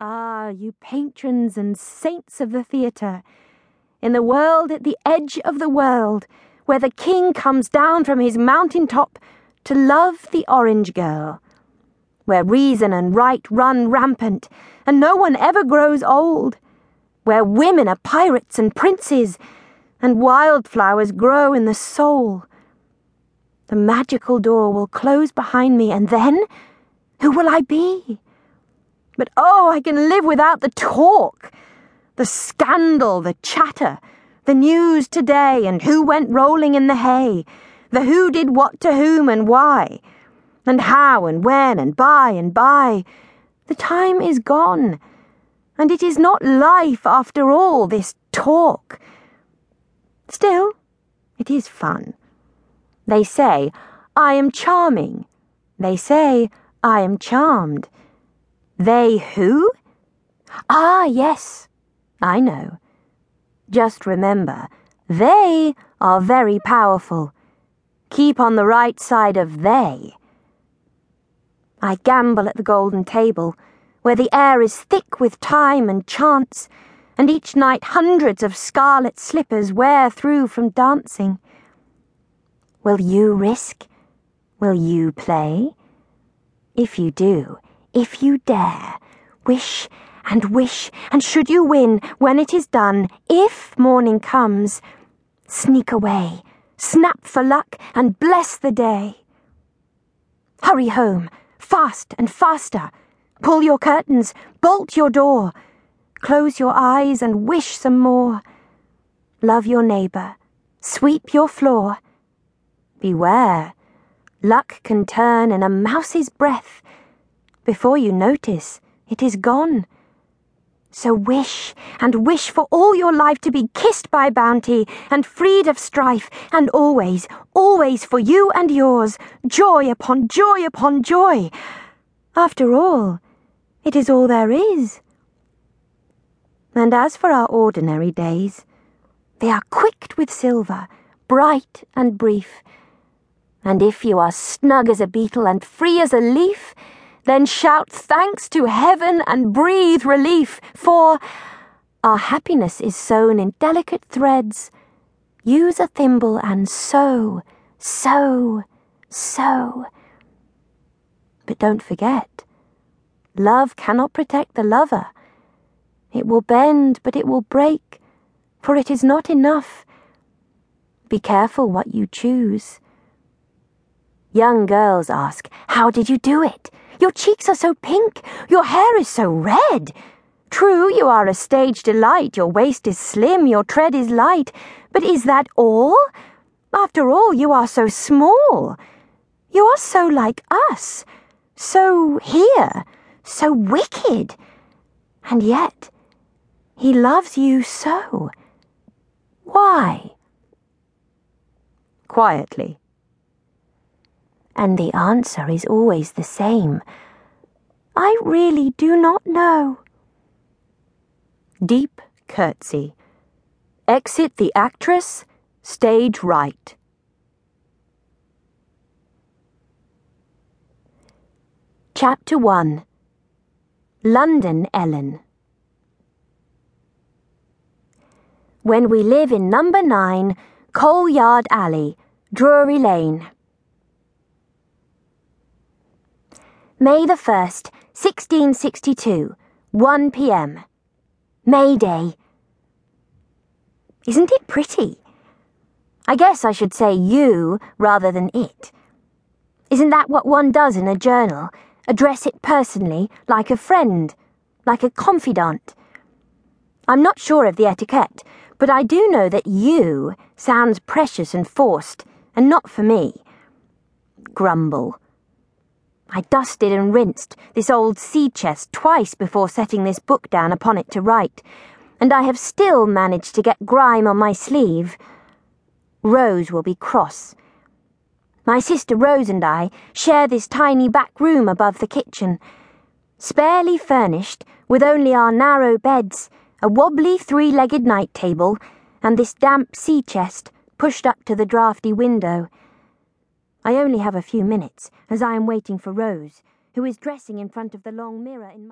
Ah, you patrons and saints of the theatre, in the world at the edge of the world, where the king comes down from his mountain top to love the orange girl, where reason and right run rampant, and no one ever grows old, where women are pirates and princes, and wildflowers grow in the soul. The magical door will close behind me, and then who will I be? But oh, I can live without the talk, the scandal, the chatter, the news today, and who went rolling in the hay, the who did what to whom and why, and how and when and by and by. The time is gone, and it is not life after all, this talk. Still, it is fun. They say, I am charming. They say, I am charmed. They who? Ah, yes, I know. Just remember, they are very powerful. Keep on the right side of they. I gamble at the golden table, where the air is thick with time and chance, and each night hundreds of scarlet slippers wear through from dancing. Will you risk? Will you play? If you do, if you dare, wish and wish, and should you win when it is done, if morning comes, sneak away, snap for luck, and bless the day. Hurry home, fast and faster. Pull your curtains, bolt your door, close your eyes and wish some more. Love your neighbour, sweep your floor. Beware, luck can turn in a mouse's breath before you notice, it is gone. So wish and wish for all your life to be kissed by bounty and freed of strife, and always, always for you and yours, joy upon joy upon joy. After all, it is all there is. And as for our ordinary days, they are quicked with silver, bright and brief. And if you are snug as a beetle and free as a leaf, then shout thanks to heaven and breathe relief, for our happiness is sewn in delicate threads. Use a thimble and sew, sew, sew. But don't forget, love cannot protect the lover. It will bend, but it will break, for it is not enough. Be careful what you choose. Young girls ask, How did you do it? Your cheeks are so pink, your hair is so red. True, you are a stage delight, your waist is slim, your tread is light, but is that all? After all, you are so small. You are so like us, so here, so wicked. And yet, he loves you so. Why? Quietly and the answer is always the same. I really do not know. Deep curtsy. Exit the actress, stage right. Chapter 1 London Ellen. When we live in number 9, Coal Yard Alley, Drury Lane. May the 1st, 1662, 1 p.m. May Day. Isn't it pretty? I guess I should say you rather than it. Isn't that what one does in a journal? Address it personally, like a friend, like a confidant. I'm not sure of the etiquette, but I do know that you sounds precious and forced, and not for me. Grumble. I dusted and rinsed this old sea chest twice before setting this book down upon it to write, and I have still managed to get grime on my sleeve. Rose will be cross. My sister Rose and I share this tiny back room above the kitchen, sparely furnished with only our narrow beds, a wobbly three legged night table, and this damp sea chest pushed up to the draughty window. I only have a few minutes, as I am waiting for Rose, who is dressing in front of the long mirror in my